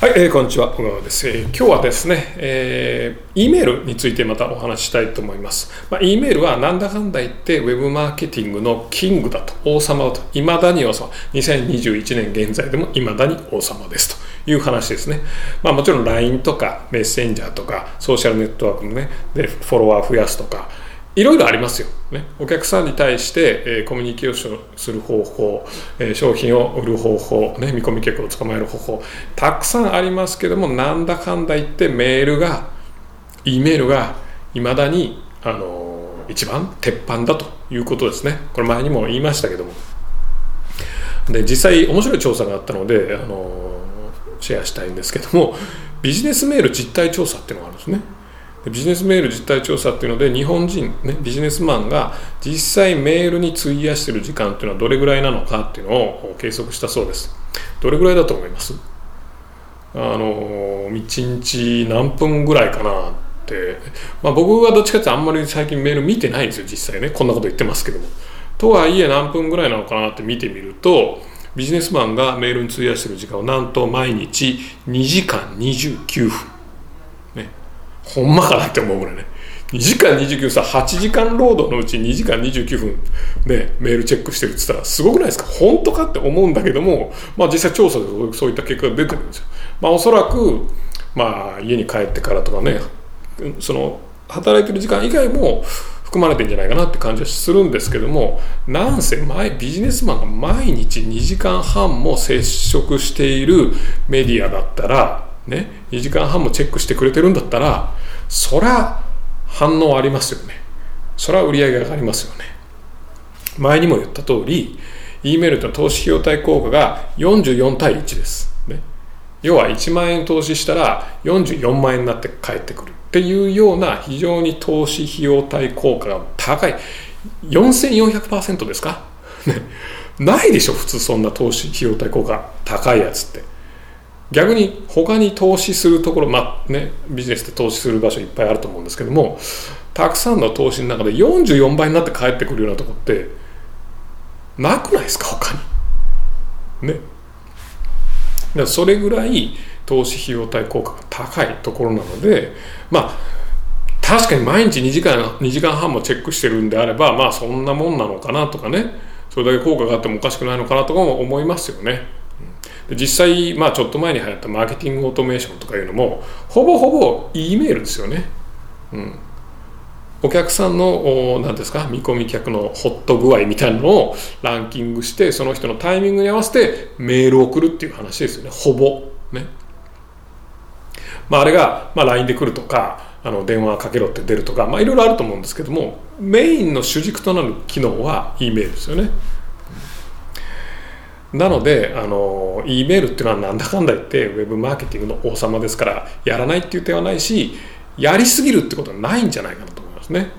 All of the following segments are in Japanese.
はい、えー、こんにちは、小川です。えー、今日はですね、えー、E メールについてまたお話ししたいと思います。まあ、E メールはなんだかんだ言って、ウェブマーケティングのキングだと、王様だと、未だに王様、2021年現在でも未だに王様ですという話ですね。まあ、もちろん LINE とかメッセンジャーとか、ソーシャルネットワークのね、でフォロワー増やすとか、いろいろありますよ、ね、お客さんに対して、えー、コミュニケーションする方法、えー、商品を売る方法、ね、見込み客を捕まえる方法。たくさんありますけどもなんだかんだ言ってメールが E メールがいまだに、あのー、一番鉄板だということですね。これ前にも言いましたけども。で実際面白い調査があったので、あのシェアしたいんですけどもビジネスメール実態調査っていうのがあるんですね。ビジネスメール実態調査っていうので日本人、ね、ビジネスマンが実際メールに費やしてる時間っていうのはどれぐらいなのかっていうのを計測したそうです。どれぐらいだと思います？あの1日何分ぐらいかなって、まあ、僕はどっちかってあんまり最近メール見てないんですよ実際ね。こんなこと言ってますけども。とはいえ何分ぐらいなのかなって見てみるとビジネスマンがメールに費やしてる時間はなんと毎日2時間29分。ほんまかなって思うぐらいね2時間29分さ8時間労働のうち2時間29分でメールチェックしてるって言ったらすごくないですか？本当かって思うんだけども、まあ、実際調査でそういった結果が出てるんですよ。まあ、おそらく、まあ、家に帰ってからとかねその働いてる時間以外も含まれてんじゃないかなって感じはするんですけどもなんせ前ビジネスマンが毎日2時間半も接触しているメディアだったらね、2時間半もチェックしてくれてるんだったらそりゃ反応ありますよね。そりゃ売り上げが上がりますよね。前にも言った通り E メールと投資費用対効果が44対1です、ね、要は1万円投資したら44万円になって返ってくる。っていうような非常に投資費用対効果が高い。4400%ですか、ね、ないでしょ普通そんな投資費用対効果高いやつって。逆に他に投資するところ、まあね、ビジネスで投資する場所いっぱいあると思うんですけどもたくさんの投資の中で44倍になって帰ってくるようなとこってなくないですか？他に。ね。だそれぐらい投資費用対効果が高いところなのでまあ確かに毎日2時間 ,2 時間半もチェックしてるんであればまあそんなもんなのかなとかねそれだけ効果があってもおかしくないのかなとかも思いますよね。実際、まあ、ちょっと前に流行ったマーケティングオートメーションとかいうのもほぼほぼ E メールですよね。うんお客さんの何ですか見込み客のホット具合みたいなのをランキングしてその人のタイミングに合わせてメールを送るっていう話ですよねほぼね。まあ、あれが、まあ、LINE で来るとかあの電話かけろって出るとか、まあ、いろいろあると思うんですけどもメインの主軸となる機能は E メールですよね。なのであの E メールっていうのはなんだかんだ言ってウェブマーケティングの王様ですからやらないっていう手はないしやりすぎるってことはないんじゃないかなと思いますね。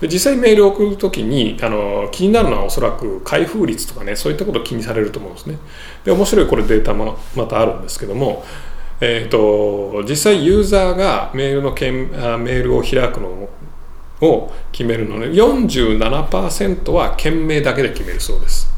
で実際メールを送るときにあの気になるのはおそらく開封率とかねそういったことを気にされると思うんですね。で面白いこれデータもまたあるんですけども、えーと、実際ユーザーがメールのけんメールを開くのを決めるので47%は件名だけで決めるそうです。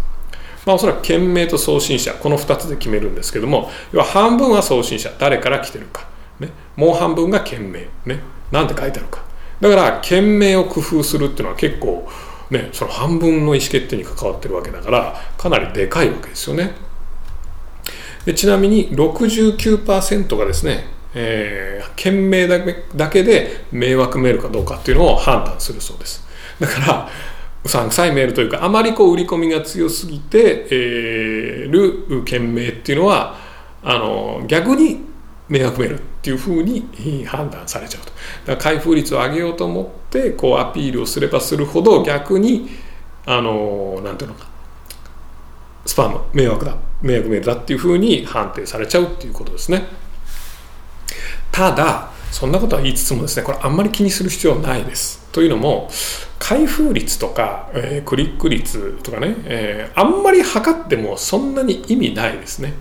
まあ、おそらく件名と送信者この2つで決めるんですけども要は半分は送信者誰から来てるか、ね、もう半分が件名、ね、なんて書いてあるか。だから件名を工夫するっていうのは結構ねその半分の意思決定に関わってるわけだからかなりでかいわけですよね。でちなみに69%がですねえー、件名だけだけで迷惑メールかどうかっていうのを判断するそうです。だからうさんくさいメールというかあまりこう売り込みが強すぎて、えー、る件名っていうのはあの逆に迷惑メールっていうふうに判断されちゃうと。だから開封率を上げようと思ってこうアピールをすればするほど逆にあのなんていうのかスパム迷惑だ迷惑メールだっていうふうに判定されちゃうっていうことですね。ただそんなことは言いつつもですねこれあんまり気にする必要はないです。というのも開封率とか、えー、クリック率とかね、えー、あんまり測ってもそんなに意味ないですね。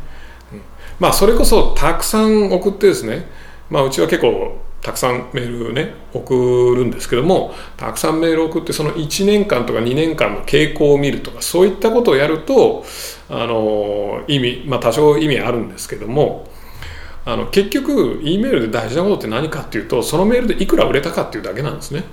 うん、まあそれこそたくさん送ってですね、まあうちは結構たくさんメールね送るんですけどもたくさんメール送ってその1年間とか2年間の傾向を見るとかそういったことをやるとあの意味まあ多少意味あるんですけどもあの結局 E メールで大事なことって何かっていうとそのメールでいくら売れたかっていうだけなんですね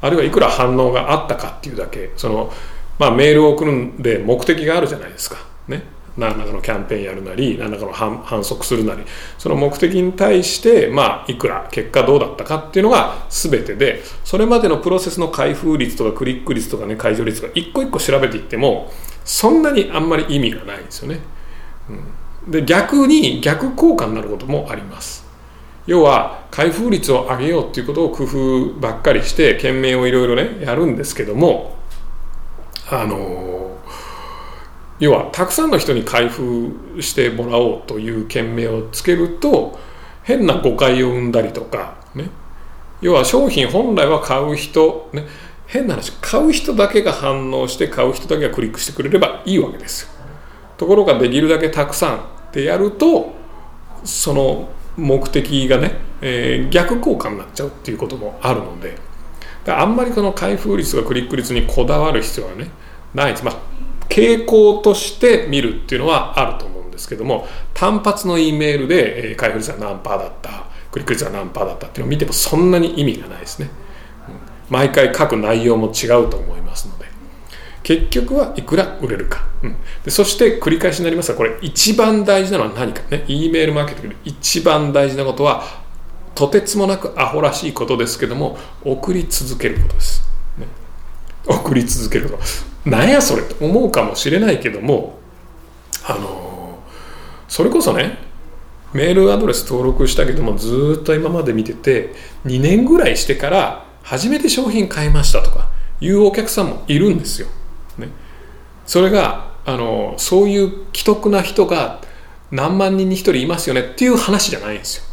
あるいはいくら反応があったかっていうだけその、まあ、メールを送るんで目的があるじゃないですかね何らかのキャンペーンやるなり何らかの反則するなりその目的に対して、まあ、いくら結果どうだったかっていうのが全てでそれまでのプロセスの開封率とかクリック率とかね解除率が一個一個調べていってもそんなにあんまり意味がないんですよね。うん、で逆に逆効果になることもあります。要は開封率を上げようっていうことを工夫ばっかりして懸命をいろいろねやるんですけどもあの要はたくさんの人に開封してもらおうという件名をつけると変な誤解を生んだりとかね。要は商品本来は買う人ね。変な話買う人だけが反応して買う人だけがクリックしてくれればいいわけですよ。ところができるだけたくさんってやるとその目的がね、えー、逆効果になっちゃうっていうこともあるのであんまりこの開封率とかクリック率にこだわる必要はねないです、まあ、傾向として見るっていうのはあると思うんですけども単発の E メールで、えー、開封率は何パーだったクリック率は何パーだったっていうのを見てもそんなに意味がないですね、うん、毎回書く内容も違うと思いますので。結局はいくら売れるか、うん、でそして繰り返しになりますがこれ一番大事なのは何かね。E メールマーケティングで一番大事なことはとてつもなくアホらしいことですけども送り続けることです、ね、送り続けること。なんやそれと思うかもしれないけどもあのそれこそねメールアドレス登録したけどもずっと今まで見てて2年ぐらいしてから初めて商品買いましたとかいうお客さんもいるんですよ。ね、それがあのそういう既得な人が何万人に1人いますよねっていう話じゃないんですよ。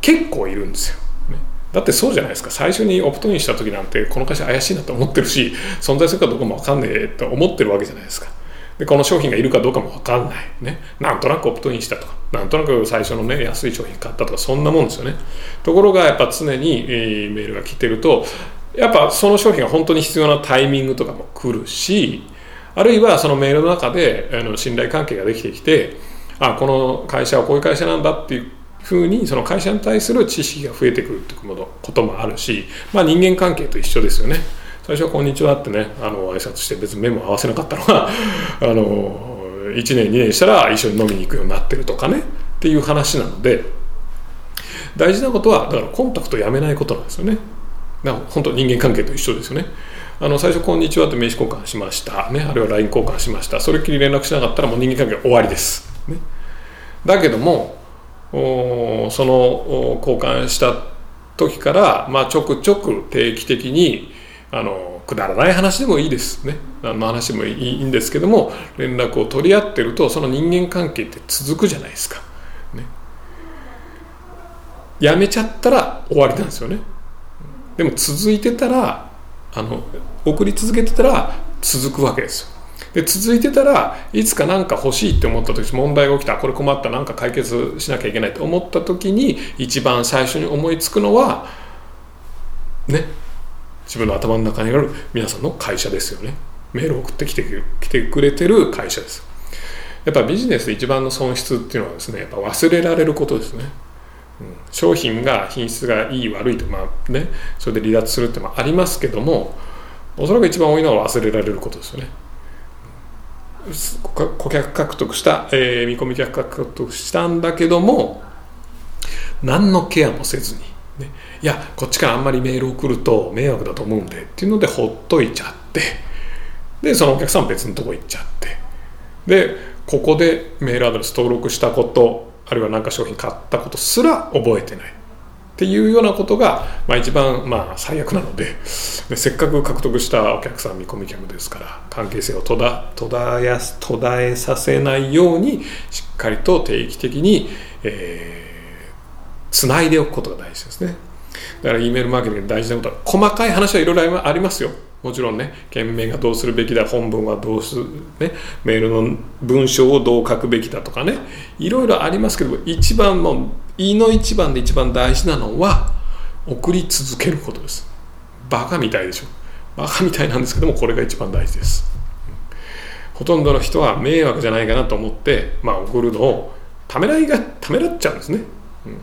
結構いるんですよ。ね。だってそうじゃないですか。最初にオプトインした時なんてこの会社怪しいなと思ってるし存在するかどうかも分かんねえと思ってるわけじゃないですか。でこの商品がいるかどうかも分かんない。ね。なんとなくオプトインしたとかなんとなく最初のね安い商品買ったとかそんなもんですよね。ところがやっぱ常に、えー、メールが来てるとやっぱその商品が本当に必要なタイミングとかも来るしあるいはそのメールの中であの信頼関係ができてきてあこの会社はこういう会社なんだっていうふうにその会社に対する知識が増えてくるってこともあるし、まあ、人間関係と一緒ですよね。最初は「こんにちは」ってねあの挨拶して別に目も合わせなかったのが あの1年2年したら一緒に飲みに行くようになってるとかねっていう話なので大事なことはだからコンタクトをやめないことなんですよね。だから本当人間関係と一緒ですよね。あの最初「こんにちは」って名刺交換しました、ね、あるいは LINE 交換しました。それっきり連絡しなかったらもう人間関係終わりです、ね、だけどもその交換した時から、まあ、ちょくちょく定期的にあのくだらない話でもいいです。ね。何の話でもいいんですけども連絡を取り合ってるとその人間関係って続くじゃないですか、ね、やめちゃったら終わりなんですよね。でも続いてたらあの送り続けてたら続くわけですよ。で続いてたらいつか何か欲しいって思った時問題が起きた。これ困った。何か解決しなきゃいけないと思った時に一番最初に思いつくのはね自分の頭の中にある皆さんの会社ですよね。メールを送ってきて来てくれてる会社です。やっぱビジネスで一番の損失っていうのはですねやっぱ忘れられることですね、商品が品質がいい悪いとまあねそれで離脱するってもありますけどもおそらく一番多いのは忘れられることですよね。顧客獲得した、えー、見込み客獲得したんだけども何のケアもせずに、ね、いやこっちからあんまりメール送ると迷惑だと思うんでっていうのでほっといちゃってでそのお客さん別のとこ行っちゃって。でここでメールアドレス登録したことあるいは何か商品買ったことすら覚えてない。っていうようなことが、まあ、一番まあ最悪なのでせっかく獲得したお客さん見込み客ですから関係性を途絶途絶や途絶えさせないようにしっかりと定期的に、えー、つないでおくことが大事ですね。だから E メールマーケティングで大事なことは細かい話はいろいろありますよ。もちろんね件名がどうするべきだ本文はどうする、ね、メールの文章をどう書くべきだとかねいろいろありますけど一番も胃の一番で一番大事なのは送り続けることです。バカみたいでしょ。バカみたいなんですけどもこれが一番大事です。ほとんどの人は迷惑じゃないかなと思って、まあ、送るのをためらいがためらっちゃうんですね。うん。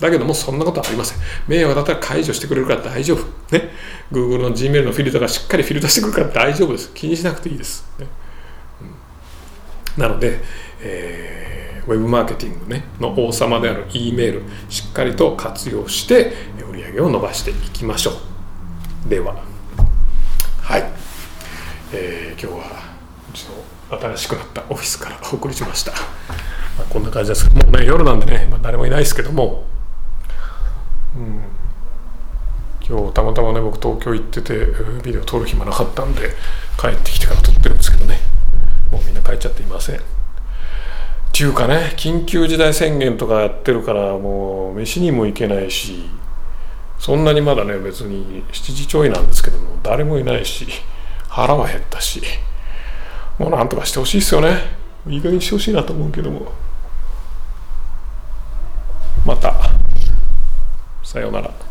だけどもそんなことはありません。迷惑だったら解除してくれるから大丈夫。ね。Google の Gmail のフィルターがしっかりフィルターしてくるから大丈夫です。気にしなくていいです。ねうん、なので、えー、ウェブマーケティング、ね、の王様である E メール、しっかりと活用して売り上げを伸ばしていきましょう。では、はい。えー、今日はちょっと新しくなったオフィスからお送りしました。まあ、こんな感じです。もうね、夜なんでね、まあ、誰もいないですけども、うん、今日たまたまね僕東京行っててビデオ撮る暇なかったんで帰ってきてから撮ってるんですけどね。もうみんな帰っちゃっていません。っていうかね緊急事態宣言とかやってるからもう飯にも行けないしそんなにまだね別に7時ちょいなんですけども誰もいないし腹は減ったしもうなんとかしてほしいですよね。いい加減してほしいなと思うけども。また。さようなら。